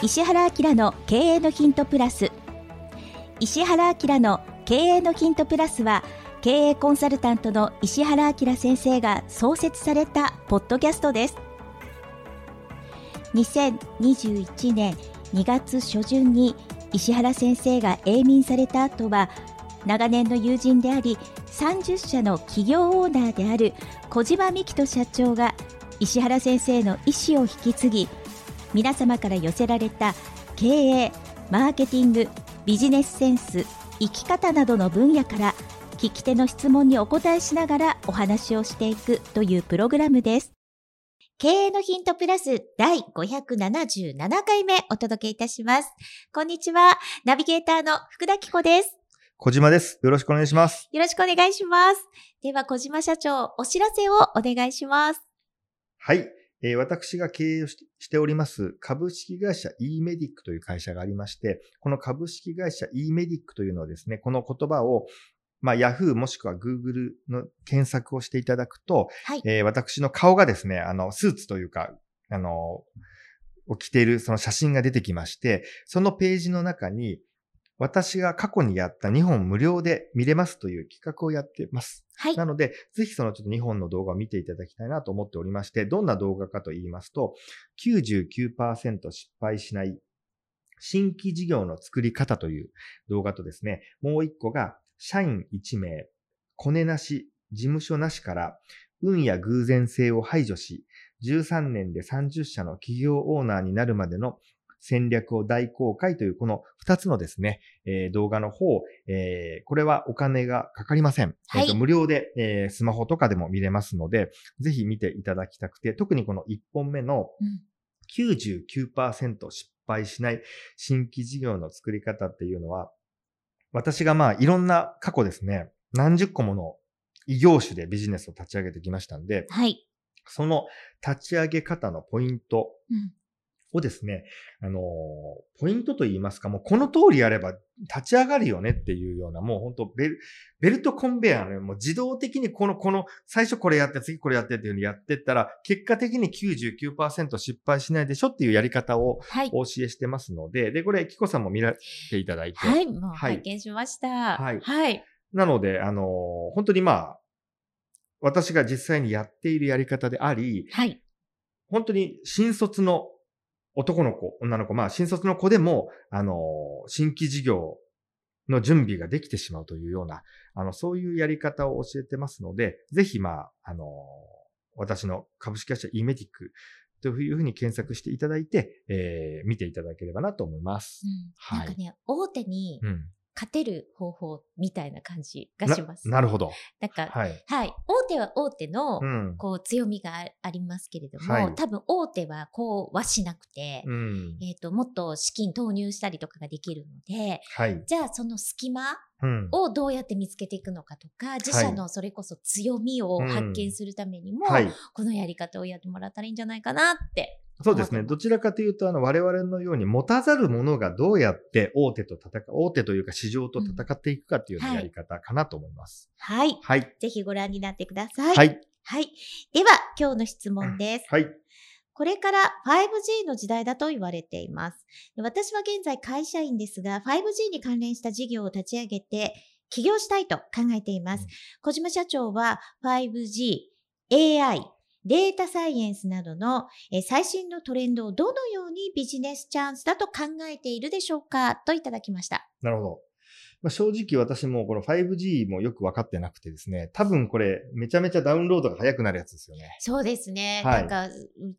石原明の経営のヒントプラス。石原明の経営のヒントプラスは経営コンサルタントの石原明先生が創設されたポッドキャストです。2021年2月初旬に石原先生が永眠された後は長年の友人であり30社の企業オーナーである小島美希人社長が石原先生の意思を引き継ぎ皆様から寄せられた経営マーケティングビジネスセンス生き方などの分野から聞き手の質問にお答えしながらお話をしていくというプログラムです経営のヒントプラス第577回目お届けいたしますこんにちはナビゲーターの福田紀子です小島です。よろしくお願いします。よろしくお願いしますでは小島社長お知らせをお願いしますはい。えー私が経営をししております株式会社 e メディックという会社がありまして、この株式会社 e メディックというのはですね、この言葉をまあ、Yahoo もしくは Google の検索をしていただくと、はいえー私の顔がですね、あの、スーツというか、あの、を着ているその写真が出てきまして、そのページの中に、私が過去にやった2本無料で見れますという企画をやってます。はい。なので、ぜひそのちょっと2本の動画を見ていただきたいなと思っておりまして、どんな動画かと言いますと、99%失敗しない新規事業の作り方という動画とですね、もう1個が、社員1名、コネなし、事務所なしから、運や偶然性を排除し、13年で30社の企業オーナーになるまでの戦略を大公開というこの2つのですね、えー動画の方、えーこれはお金がかかりません。はいえーと無料で、えースマホとかでも見れますので、ぜひ見ていただきたくて、特にこの1本目のうん。99%失敗しない新規事業の作り方っていうのは、私がまあいろんな過去ですね、何十個もの異業種でビジネスを立ち上げてきましたんで、はい、その立ち上げ方のポイントうんをですね、あのーポイントと言いますか、もうこの通りやれば立ち上がるよねっていうような、もう本当ベル、ベルトコンベヤーのようにもう自動的にこの、この、最初これやって、次これやってっていうふうにやってったら、結果的に99%失敗しないでしょっていうやり方をはい、お教えしてますので、で、これ、キコさんも見られていただいて、はい、もうはい。拝見しました。はい。はい、なので、あのー本当にまあ、私が実際にやっているやり方であり、はい、本当に新卒の男の子、女の子、まあ新卒の子でも、あのー新規事業の準備ができてしまうというような、あの、そういうやり方を教えてますので、ぜひまあ、あのー私の株式会社 e メディックというふうに検索していただいて、えー見ていただければなと思います。うんはいなんかね、大手にうん。勝てる方法みたいな感じがします。ななるほど。なんか、はい。はい、大手は大手の、うん。こう強みがあありますけれども、はい多分大手はこうはしなくて、うん。えっ、と、もっと資金投入したりとかができるので、はい。じゃあその隙間うん。をどうやって見つけていくのかとか、自社のそれこそ強みを発見するためにも、はい。このやり方をやってもらったらいいんじゃないかなって。そうですね。どちらかというと、あの、我々のように持たざるものがどうやって大手と戦う、大手というか市場と戦っていくかっていうやり方かなと思います。はい。はい。ぜひご覧になってください。はい。はい。では、今日の質問です。はい。これから 5G の時代だと言われています。私は現在会社員ですが、5G に関連した事業を立ち上げて起業したいと考えています。うん小島社長は 5G、AI、データサイエンスなどのえー最新のトレンドをどのようにビジネスチャンスだと考えているでしょうか？といただきました。なるほど。まあ、正直私もこの 5G もよく分かってなくてですね、多分これめちゃめちゃダウンロードが早くなるやつですよね。そうですね。はいなんか、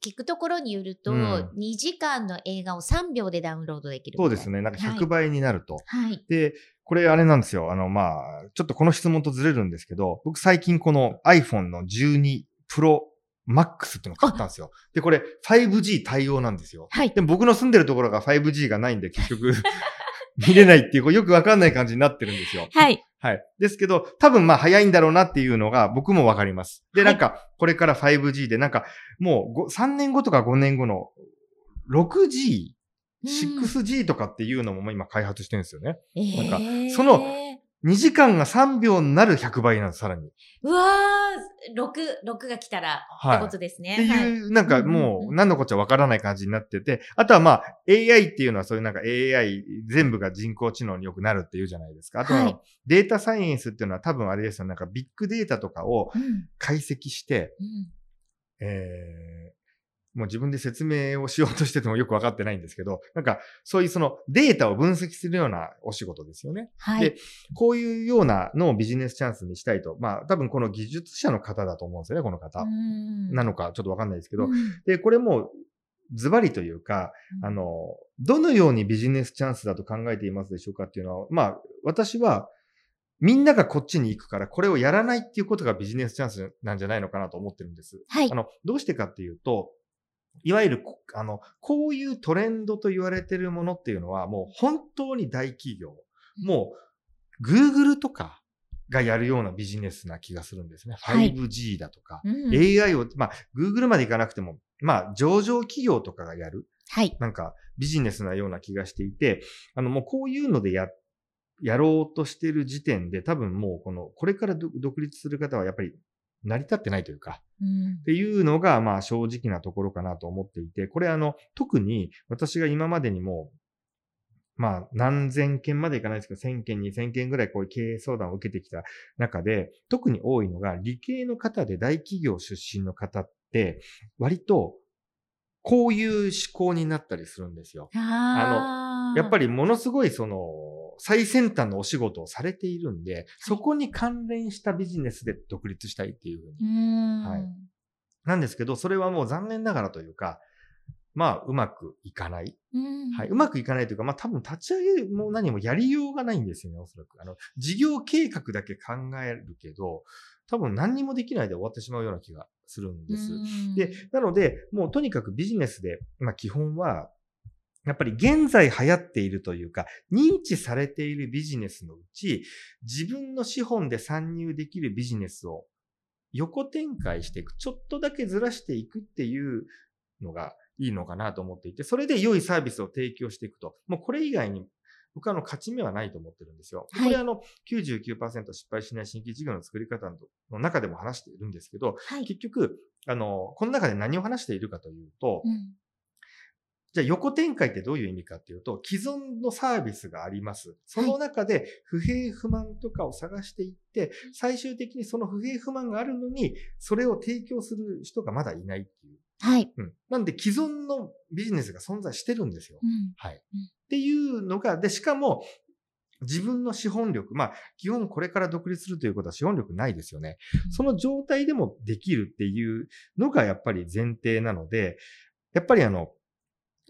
聞くところによると、うん2時間の映画を3秒でダウンロードできる。そうですね。なんか100倍になると。はい。で、これあれなんですよ。あの、まあ、ちょっとこの質問とずれるんですけど、僕最近この iPhone の12 Pro Max っていうのを買ったんですよ。で、これ 5G 対応なんですよ。はい。でも僕の住んでるところが 5G がないんで結局 見れないっていう、よくわかんない感じになってるんですよ。はい。はい。ですけど、多分まあ早いんだろうなっていうのが僕もわかります。で、はいなんか、これから 5G でなんか、もうご3年後とか5年後の 6G、6G とかっていうのも今開発してるんですよね。なんかえーその2時間が3秒になる100倍なんです、さらに。うわー、6、6が来たら、はい。ってことですね。っていう、なんかもう、うんうん。うん何のこっちゃわからない感じになってて、あとはまあ、AI っていうのはそういうなんか AI 全部が人工知能によくなるっていうじゃないですか。あとは、はいデータサイエンスっていうのは多分あれですよ、なんかビッグデータとかをうん。うん解析して、えーもう自分で説明をしようとしててもよくわかってないんですけど、なんかそういうそのデータを分析するようなお仕事ですよね。はいで。こういうようなのをビジネスチャンスにしたいと。まあ多分この技術者の方だと思うんですよね、この方。うんなのかちょっとわかんないですけど。うんで、これもズバリというか、うんあの、どのようにビジネスチャンスだと考えていますでしょうかっていうのは、まあ私はみんながこっちに行くからこれをやらないっていうことがビジネスチャンスなんじゃないのかなと思ってるんです。はいあ。の、どうしてかっていうと、いわゆるこ、あの、こういうトレンドと言われてるものっていうのは、もう本当に大企業、もう、Google とかがやるようなビジネスな気がするんですね。はい 5G だとか、うん AI を、まあ、Google まで行かなくても、まあ、上場企業とかがやる、はい。なんか、ビジネスなような気がしていて、あの、もうこういうのでや、やろうとしてる時点で、多分もう、この、これから独独立する方はやっぱり成り立ってないというか、うんっていうのが、まあ正直なところかなと思っていて、これあの、特に私が今までにも、まあ何千件までいかないですけど、千件、二千件ぐらいこういう経営相談を受けてきた中で、特に多いのが理系の方で大企業出身の方って、割とこういう思考になったりするんですよ。あやっぱり、りものすごいその、最先端のお仕事をされているんで、そこに関連したビジネスで独立したいっていうふうにうんはいなんですけど、それはもう残念ながらというか、まあ、うまくいかない。うんはい。うまくいかないというか、まあ多分立ち上げも何もやりようがないんですよね、おそらく。あの、事業計画だけ考えるけど、多分何にもできないで終わってしまうような気がするんです。うんで、なので、もうとにかくビジネスで、まあ基本は、やっぱり現在流行っているというか、認知されているビジネスのうち、自分の資本で参入できるビジネスを横展開していく、ちょっとだけずらしていくっていうのがいいのかなと思っていて、それで良いサービスを提供していくと、もうこれ以外に他の勝ち目はないと思ってるんですよ。はいこれあの99%失敗しない新規事業の作り方の中でも話しているんですけど、はい。結局、あの、この中で何を話しているかというと、うんじゃあ横展開ってどういう意味かっていうと、既存のサービスがあります。その中で不平不満とかを探していって、最終的にその不平不満があるのに、それを提供する人がまだいないっていう。はい。うん。なんで既存のビジネスが存在してるんですよ。うんはい。うんっていうのが、で、しかも、自分の資本力、まあ、基本これから独立するということは資本力ないですよね。その状態でもできるっていうのがやっぱり前提なので、やっぱりあの、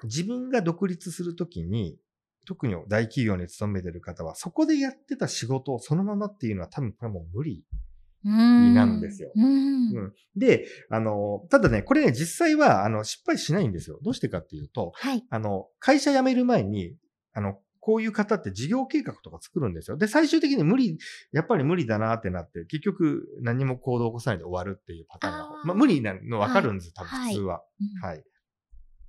自分が独立するときに、特に大企業に勤めてる方は、そこでやってた仕事をそのままっていうのは多分これはもう無理。うんなんですようんうんで、あの、ただね、これね、実際は、あの、失敗しないんですよ。どうしてかっていうと、はい。あの、会社辞める前に、あの、こういう方って事業計画とか作るんですよ。で、最終的に無理、やっぱり無理だなってなって、結局何も行動を起こさないで終わるっていうパターンがあ、ーまあ無理なの分かるんです、はい多分普通は。うんはい。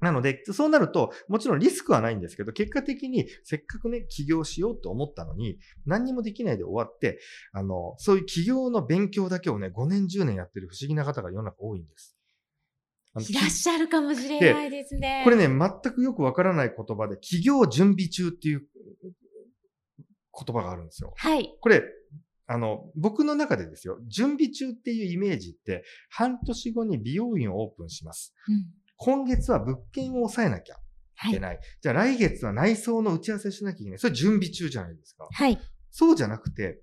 なので、そうなると、もちろんリスクはないんですけど、結果的にせっかくね、起業しようと思ったのに、何にもできないで終わって、あの、そういう起業の勉強だけをね、5年、10年やってる不思議な方が世の中多いんです。いらっしゃるかもしれないですね。これね、全くよくわからない言葉で、起業準備中っていう言葉があるんですよ。はい。これ、あの、僕の中でですよ、準備中っていうイメージって、半年後に美容院をオープンします。うん今月は物件を抑えなきゃはいいけ。ない。じゃあ来月は内装の打ち合わせしなきゃいけない。それ準備中じゃないですか。はい。そうじゃなくて、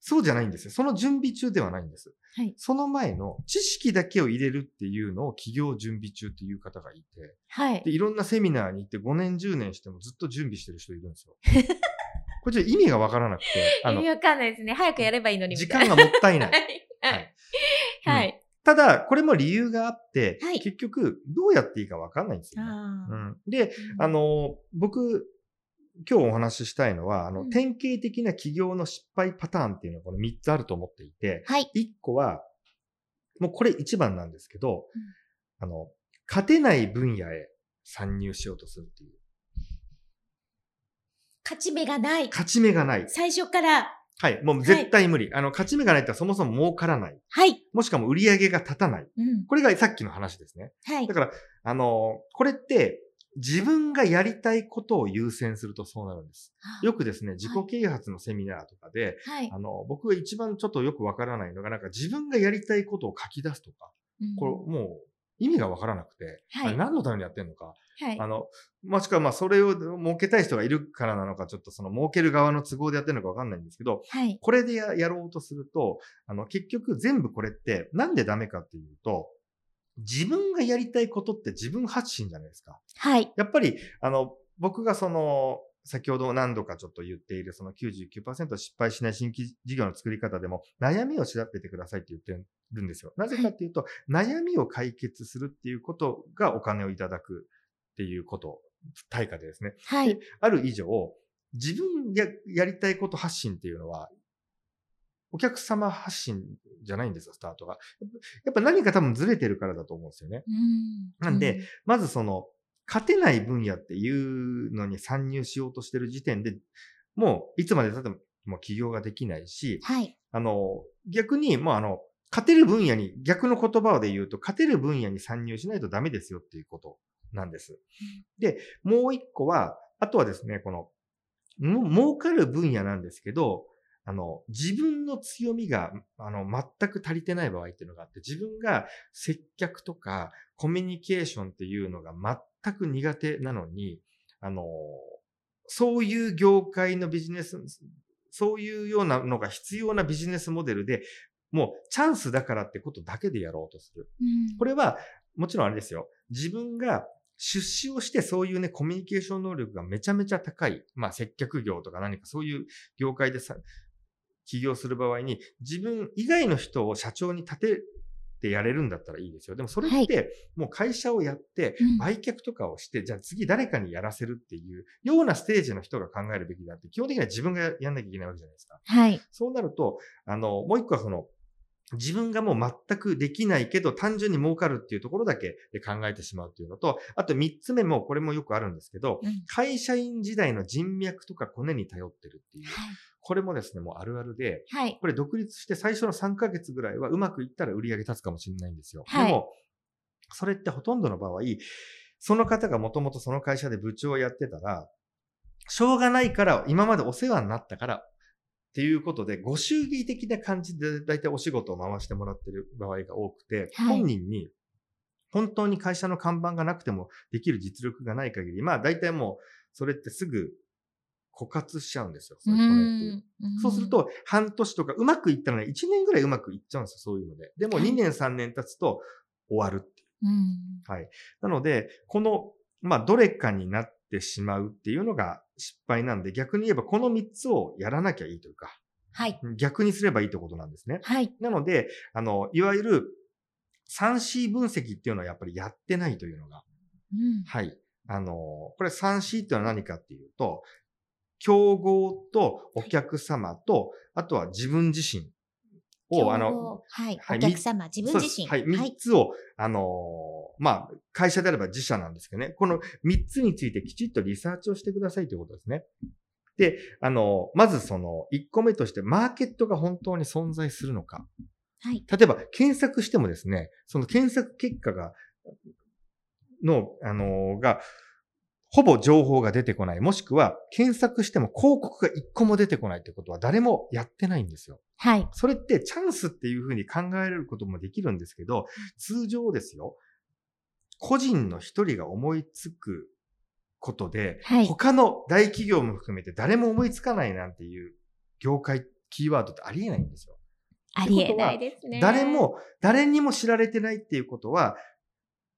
そうじゃないんですよ。その準備中ではないんです。はいその前の知識だけを入れるっていうのを企業準備中っていう方がいて、はいで、。いろんなセミナーに行って5年、10年してもずっと準備してる人いるんですよ。これちょっと意味がわからなくて、あの意味、わかんないですね。早くやればいいのにみ時。間がもったいない。はい。ははいい。はい。ただ、これも理由があって、はい結局、どうやっていいかわかんないんですよね。うん、で、あの、僕、今日お話ししたいのは、あの、うん典型的な企業の失敗パターンっていうのがこの3つあると思っていて、はい。1個は、もうこれ一番なんですけど、うんあの、勝てない分野へ参入しようとするっていう。勝ち目がない。勝ち目がない。最初からはい。もう絶対無理。あの、勝ち目がないってそもそも儲からない。はい。もしかも売り上げが立たない。うん。これがさっきの話ですね。はいだ。から、あの、これって、自分がやりたいことを優先するとそうなるんです。よくですね、自己啓発のセミナーとかで、はい。あの、僕が一番ちょっとよくわからないのが、なんか自分がやりたいことを書き出すとか、うんこれもう意味がわからなくて、はい何のためにやってんのか、はいあ。の、もしくはまあそれを儲けたい人がいるからなのか、ちょっとその儲ける側の都合でやってるのかわかんないんですけど、はい。これでややろうとすると、あの、結局全部これってなんでダメかっていうと、自分がやりたいことって自分発信じゃないですか。はい。やっぱり、あの、僕がその、先ほど何度かちょっと言っているその99%失敗しない新規事業の作り方でも悩みを調べてくださいって言ってるんですよ。なぜかっていうと、悩みを解決するっていうことがお金をいただくっていうこと、対価でですね。はい。ある以上、自分ややりたいこと発信っていうのは、お客様発信じゃないんですよ、スタートが。やっぱ何か多分ずれてるからだと思うんですよね。うんなんで、まずその、勝てない分野っていうのに参入しようとしてる時点で、もういつまで経っても起業ができないし、はい。あの、逆に、もうあの、勝てる分野に、逆の言葉で言うと、勝てる分野に参入しないとダメですよっていうことなんです。で、もう一個は、あとはですね、この、も儲かる分野なんですけど、あの、自分の強みが、あの、全く足りてない場合っていうのがあって、自分が接客とかコミュニケーションっていうのが全く苦手なのに、あの、そういう業界のビジネス、そういうようなのが必要なビジネスモデルで、もうチャンスだからってことだけでやろうとする。うんこれは、もちろんあれですよ。自分が出資をしてそういうね、コミュニケーション能力がめちゃめちゃ高い、まあ接客業とか何かそういう業界でさ、起業する場合に、自分以外の人を社長に立ててやれるんだったらいいですよ。でもそれって、もう会社をやってうん、売却とかをして、じゃあ次誰かにやらせるっていうようなステージの人が考えるべきだって、基本的には自分がやんなきゃいけないわけじゃないですか。はい。そうなると、あの、もう一個はその、自分がもう全くできないけど、単純に儲かるっていうところだけで考えてしまうっていうのと、あと三つ目も、これもよくあるんですけど、うん会社員時代の人脈とかコネに頼ってるっていう。はい。これもですね、もうあるあるで、はい。これ独立して最初の3ヶ月ぐらいはうまくいったら売り上げ立つかもしれないんですよ。はいでも、それってほとんどの場合、その方がもともとその会社で部長をやってたら、しょうがないから、今までお世話になったから、っていうことで、ご祝儀的な感じで大体お仕事を回してもらってる場合が多くて、はい本人に本当に会社の看板がなくてもできる実力がない限り、まあ大体もうそれってすぐ枯渇しちゃうんですよ。そそうする、と、半年とか、うまくいったらね、1年ぐらいうまくいっちゃうんですよ、そういうので。でも、はい2年、3年経つと終わるっていう。うんはい。なので、この、まあ、どれかになってしまうっていうのが失敗なんで、逆に言えばこの3つをやらなきゃいいというか、はい。逆にすればいいってことなんですね。はい。なので、あの、いわゆる 3C 分析っていうのはやっぱりやってないというのが、うんはい。あの、これ 3C っていうのは何かっていうと、競合とお客様と、あとは自分自身を、あの、、はい。はいお客様、自分自身。はい。3つを、あのーまあ、会社であれば自社なんですけどね、この3つについてきちっとリサーチをしてくださいということですね。で、あのーまずその1個目として、マーケットが本当に存在するのか。はい。例えば、検索してもですね、その検索結果が、の、あのーが、ほぼ情報が出てこない。もしくは、検索しても広告が1個も出てこないってことは誰もやってないんですよ。はい。それってチャンスっていうふうに考えることもできるんですけど、通常ですよ、個人の一人が思いつくことで、はい。他の大企業も含めて誰も思いつかないなんていう業界、キーワードってありえないんですよ。ありえないですね。誰、も、誰にも知られてないっていうことは、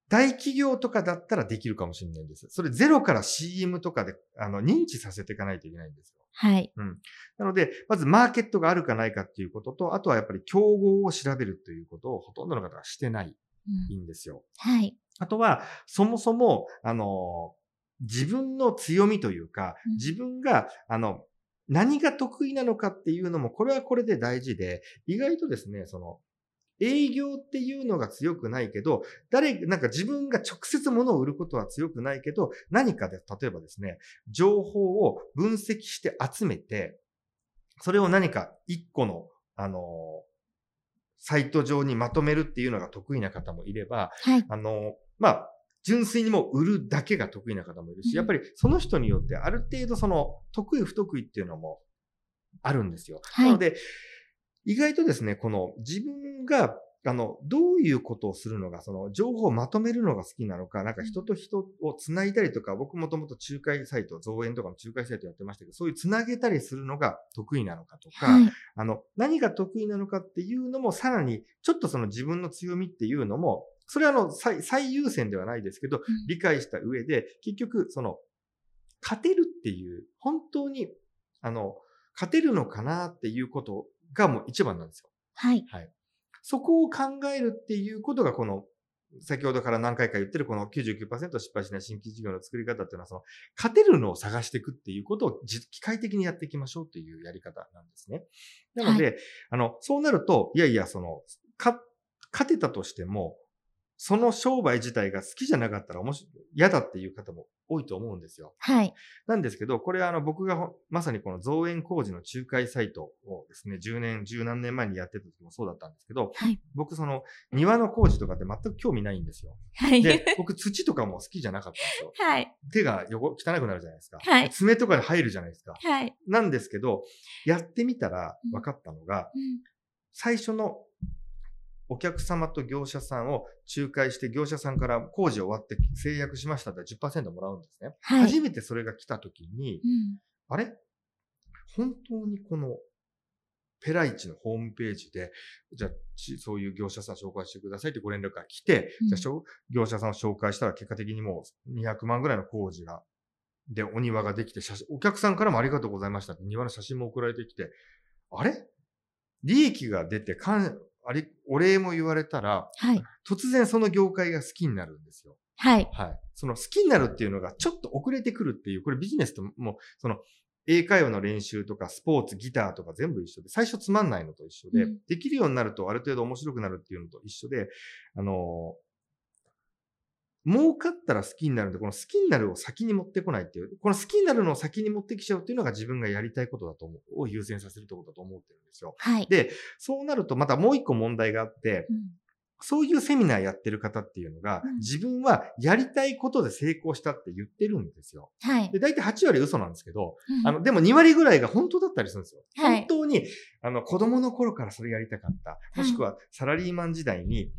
大企業とかだったらできるかもしれないんです。それゼロから CM とかであの認知させていかないといけないんですよ。はい。なので、まずマーケットがあるかないかっていうことと、あとはやっぱり競合を調べるということをほとんどの方がしてないうんんですよ。はい。あとは、そもそも、あの、自分の強みというかうん、自分が、あの、何が得意なのかっていうのも、これはこれで大事で、意外とですね、その、営業っていうのが強くないけど、誰、なんか自分が直接物を売ることは強くないけど、何かで、例えばですね、情報を分析して集めて、それを何か一個の、あの、サイト上にまとめるっていうのが得意な方もいれば、はい。あの、まあ、純粋にもう売るだけが得意な方もいるし、やっぱりその人によってある程度その得意不得意っていうのもあるんですよ。はいなので、意外とですね、この自分が、あの、どういうことをするのが、その情報をまとめるのが好きなのか、なんか人と人をつないだりとか、僕もともと仲介サイト、造園とかの仲介サイトやってましたけど、そういうつなげたりするのが得意なのかとか、はい。あの、何が得意なのかっていうのも、さらに、ちょっとその自分の強みっていうのも、それはあの、最最優先ではないですけど、うん理解した上で、結局、その、勝てるっていう、本当に、あの、勝てるのかなっていうことがもう一番なんですよ。はい。はい。そこを考えるっていうことが、この、先ほどから何回か言ってるこの99%失敗しない新規事業の作り方っていうのは、その、勝てるのを探していくっていうことをじ機械的にやっていきましょうっていうやり方なんですね。なので、あの、そうなると、いやいや、その、か、勝てたとしても、その商売自体が好きじゃなかったら面白い、嫌だっていう方も多いと思うんですよ。はい。なんですけど、これはあの僕がほまさにこの造園工事の仲介サイトをですね、10年、10何年前にやってた時もそうだったんですけど、はい。僕その庭の工事とかって全く興味ないんですよ。はい。で、僕土とかも好きじゃなかったんですよ。はい。手が汚汚くなるじゃないですか。はい爪とかで入るじゃないですか。はい。なんですけど、やってみたら分かったのが、うん最初のお客様と業者さんを仲介して、業者さんから工事終わって制約しましたって10%もらうんですね。はい。初めてそれが来た時に、うんあれ？本当にこのペライチのホームページで、じゃあ、ちそういう業者さん紹介してくださいってご連絡が来て、うんじゃ業者さんを紹介したら結果的にもう200万ぐらいの工事が、で、お庭ができて、写真、お客さんからもありがとうございましたって庭の写真も送られてきて、あれ？利益が出て、かん、あれ、お礼も言われたら、はい。突然その業界が好きになるんですよ。はい。はい。その好きになるっていうのがちょっと遅れてくるっていう、これビジネスともう、その、英会話の練習とかスポーツ、ギターとか全部一緒で、最初つまんないのと一緒で、うんできるようになるとある程度面白くなるっていうのと一緒で、あの儲かったら好きになるんで、この好きになるを先に持ってこないっていう、この好きになるのを先に持ってきちゃうっていうのが自分がやりたいことだと思う、を優先させるってことだと思ってるんですよ。はい。で、そうなるとまたもう一個問題があって、うんそういうセミナーやってる方っていうのが、うん自分はやりたいことで成功したって言ってるんですよ。はい。で、大体8割嘘なんですけど、うんあの、でも2割ぐらいが本当だったりするんですよ。はい本当に、あの、子供の頃からそれやりたかった。もしくはサラリーマン時代に、うん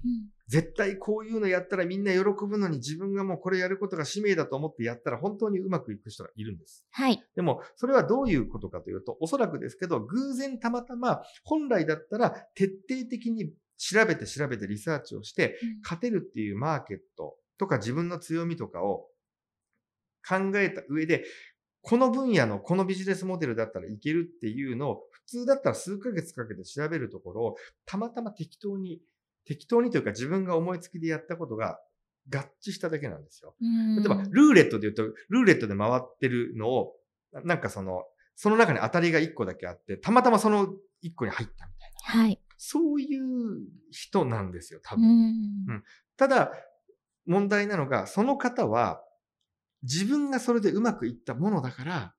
絶対こういうのやったらみんな喜ぶのに自分がもうこれやることが使命だと思ってやったら本当にうまくいく人がいるんです。はい。でも、それはどういうことかというと、おそらくですけど、偶然たまたま、本来だったら徹底的に調べて調べてリサーチをして、勝てるっていうマーケットとか自分の強みとかを考えた上で、この分野のこのビジネスモデルだったらいけるっていうのを、普通だったら数ヶ月かけて調べるところを、たまたま適当に、適当にというか自分が思いつきでやったことが合致しただけなんですよ。うん例えば、ルーレットで言うと、ルーレットで回ってるのを、ななんかその、その中に当たりが1個だけあって、たまたまその1個に入ったみたいな。はい。そういう人なんですよ、多う分。んただ、問題なのが、その方は、自分がそれでうまくいったものだから、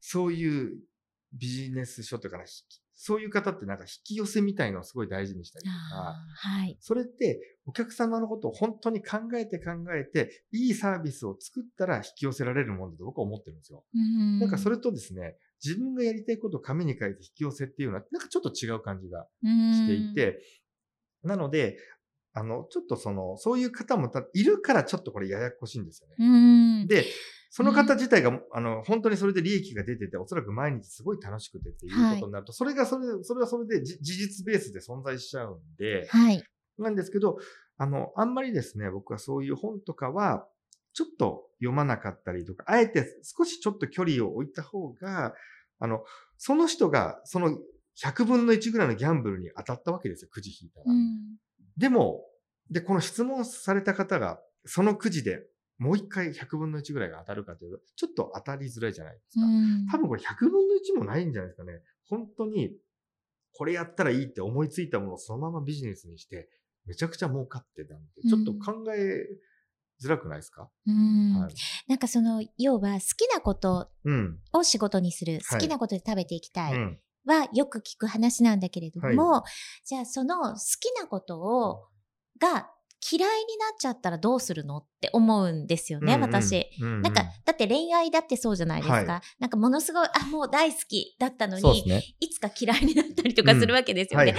そういうビジネス書というかそういう方ってなんか引き寄せみたいのをすごい大事にしたりとあか、ーはい。それってお客様のことを本当に考えて考えて、いいサービスを作ったら引き寄せられるものだと僕は思ってるんですよ。ななんかそれとですね、自分がやりたいことを紙に書いて引き寄せっていうのは、なんかちょっと違う感じがしていて、なので、あの、ちょっとその、そういう方もたいるからちょっとこれややこしいんですよね。うん。で、その方自体が、あの、本当にそれで利益が出てて、おそらく毎日すごい楽しくてっていうことになると、それがそれ、それはそれでじ事実ベースで存在しちゃうんで、はい。なんですけど、あの、あんまりですね、僕はそういう本とかは、ちょっと読まなかったりとか、あえて少しちょっと距離を置いた方が、あの、その人が、その100分の1ぐらいのギャンブルに当たったわけですよ、くじ引いたら。うん。でも、で、この質問された方が、そのくじでもう一回100分の1ぐらいが当たるかというと、ちょっと当たりづらいじゃないですか。うん多分これ100分の1もないんじゃないですかね。本当に、これやったらいいって思いついたものをそのままビジネスにして、めちゃくちゃ儲かってたんで、ちょっと考え、づらくないですか、うん、はい。なんかその、要は好きなことうん。を仕事にする、はい好きなことで食べていきたいうん。はよく聞く話なんだけれども、じゃあその好きなことを、が嫌いになっちゃったらどうするのって思うんですよね、うんうん私。うんなんか、だって恋愛だってそうじゃないですか。はいなんかものすごい、あ、もう大好きだったのに、ね。いつか嫌いになったりとかするわけですよね。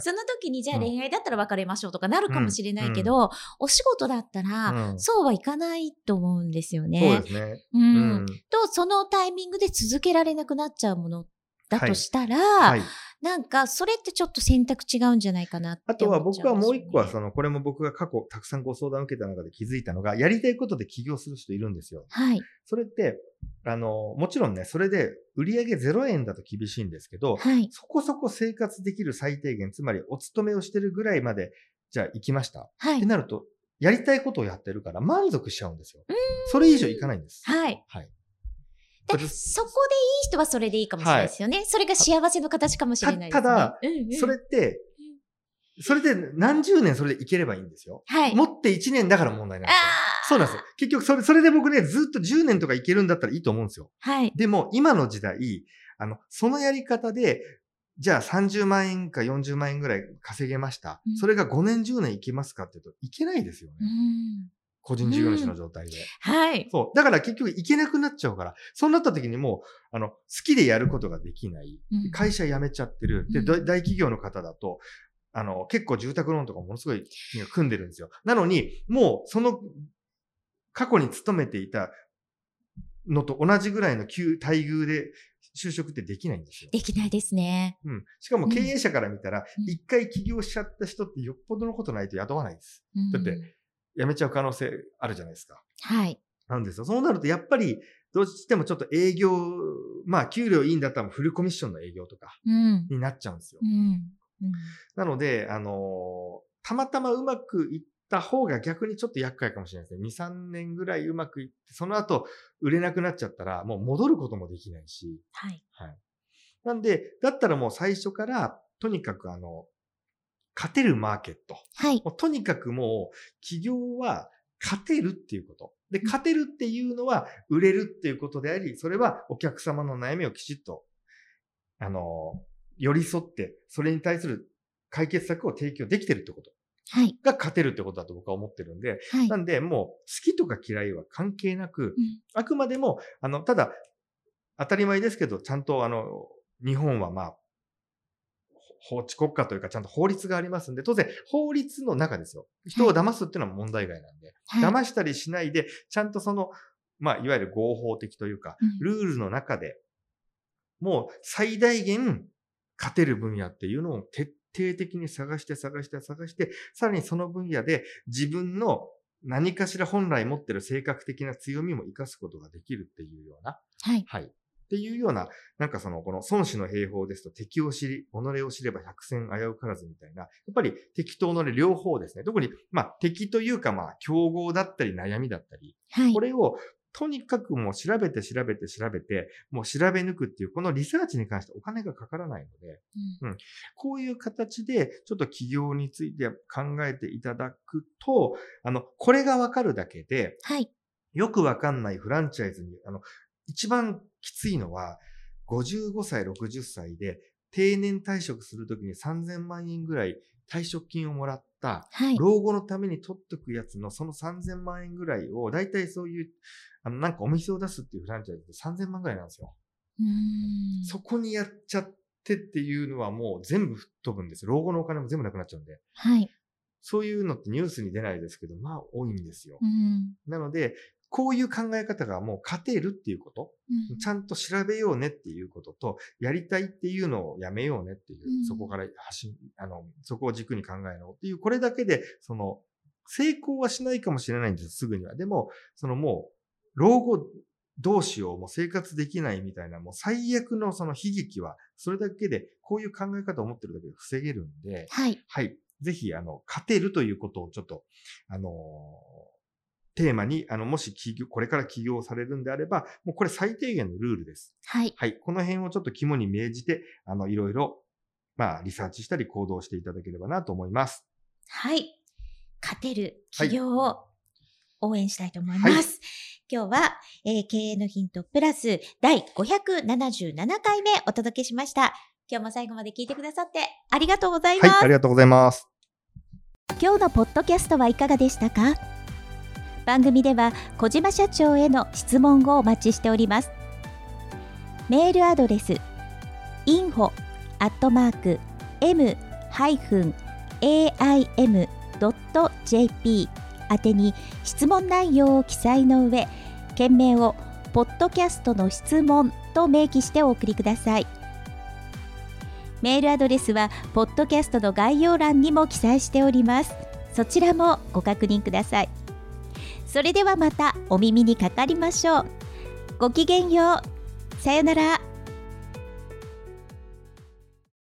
その時にじゃあうん恋愛だったら別れましょうとかなるかもしれないけど、お仕事だったら、うんそうはいかないと思うんですよそうね。ですね。うんうん。と、そのタイミングで続けられなくなっちゃうものだとしたら、はい。なんか、それってちょっと選択違うんじゃないかなってあとは僕はもう一個は、その、の、これも僕が過去たくさんご相談を受けた中で気づいたのが、やりたいことで起業する人いるんですよ。はい。それって、あの、もちろんね、それで売上0円だと厳しいんですけど、はい。そこそこ生活できる最低限、つまりお勤めをしてるぐらいまで、じゃあ行きました。はいって。なると、やりたいことをやってるから満足しちゃうんですよ。それ以上いかないんです。はい。はい。そこでいい人はそれでいいかもしれないですよね。それが幸せの形かもしれないですね。たただうんうんそれって、それで何十年それでいければいいんですよ。はい。持って1年だから問題なんですよ。あそうなんですよ。結局それ、それで僕ね、ずっと10年とかいけるんだったらいいと思うんですよ。はい。でも、今の時代、あの、そのやり方で、じゃあ30万円か40万円ぐらい稼げました。うんそれが5年10年いけますかっていうと、いけないですよね。うん個人事業主の状態で。はい。そう。だから結局いけなくなっちゃうから、そうなった時にもう、あの、好きでやることができない。うん会社辞めちゃってる。で、うん大大企業の方だと、あの、結構住宅ローンとかものすごい組んでるんですよ。なのに、もうその、過去に勤めていたのと同じぐらいの給待遇で就職ってできないんですよ。できないですね。うん。しかも経営者から見たらうん、一、回起業しちゃった人ってよっぽどのことないと雇わないです。うんだって、辞めちゃう可能性あるじゃないですか。はい。なんですよ。そうなると、やっぱり、どうしてもちょっと営業、まあ、給料いいんだったらフルコミッションの営業とかうん。になっちゃうんですよう。ん。うんなので、あのーたまたまうまくいった方が逆にちょっと厄介かもしれないですね。2、3年ぐらいうまくいって、その後売れなくなっちゃったら、もう戻ることもできないし。はい。はい。なんで、だったらもう最初から、とにかくあの、勝てるマーケット。はい。とにかくもう、企業は勝てるっていうこと。で、うん勝てるっていうのは、売れるっていうことであり、それはお客様の悩みをきちっと、あの、寄り添って、それに対する解決策を提供できてるってことはい。が勝てるってことだと僕は思ってるんで、はいな。んで、もう、好きとか嫌いは関係なく、うんあくまでも、あの、ただ、当たり前ですけど、ちゃんと、あの、日本はまあ、法治国家というか、ちゃんと法律がありますんで、当然、法律の中ですよ。人を騙すっていうのは問題外なんで、はい。騙したりしないで、ちゃんとその、まあ、いわゆる合法的というか、うんルールの中で、もう最大限勝てる分野っていうのを徹底的に探して探して探して、さらにその分野で自分の何かしら本来持ってる性格的な強みも活かすことができるっていうような、はい。はい。っていうような、なんかその、この孫子の兵法ですと敵を知り、己を知れば百戦危うからずみたいな、やっぱり敵と己両方ですね。特に、まあ敵というかまあ競合だったり悩みだったり、はいこ。れをとにかくもう調べて調べて調べて、もう調べ抜くっていう、このリサーチに関してお金がかからないので、うんこういう形でちょっと企業について考えていただくと、あの、これがわかるだけで、はい。よくわかんないフランチャイズに、あの、一番きついのは、55歳、60歳で定年退職するときに3000万円ぐらい退職金をもらった、はい。老後のために取っとくやつのその3000万円ぐらいを、だいたいそういう、あの、なんかお店を出すっていうフランチャイズで3000万ぐらいなんですよ。そこにやっちゃってっていうのはもう全部吹っ飛ぶんです。老後のお金も全部なくなっちゃうんで。はい。そういうのってニュースに出ないですけど、まあ多いんですよう。んなので、こういう考え方がもう勝てるっていうこと、うんちゃんと調べようねっていうことと、やりたいっていうのをやめようねっていう、うんそこから発信、あの、そこを軸に考えようっていう、これだけで、その、成功はしないかもしれないんです、すぐには。でも、そのもう、老後どうしよう、もう生活できないみたいな、もう最悪のその悲劇は、それだけで、こういう考え方を持ってるだけで防げるんで、はい。はい。ぜひ、あの、勝てるということをちょっと、あのーテーマに、あの、もし起業、これから起業されるんであれば、もうこれ最低限のルールです。はい。はい。この辺をちょっと肝に銘じて、あの、いろいろ、まあ、リサーチしたり行動していただければなと思います。はい。勝てる企業を応援したいと思います。はい、今日は、えー、経営のヒントプラス第577回目お届けしました。今日も最後まで聞いてくださってありがとうございます。はい、ありがとうございます。今日のポッドキャストはいかがでしたか？番組では小島社長への質問をお待ちしております。メールアドレス info アットマーク m-aim.jp 宛てに質問内容を記載の上件名をポッドキャストの質問と明記してお送りください。メールアドレスはポッドキャストの概要欄にも記載しております。そちらもご確認ください。それではまたお耳にかかりましょう。ごきげんよう。さよなら。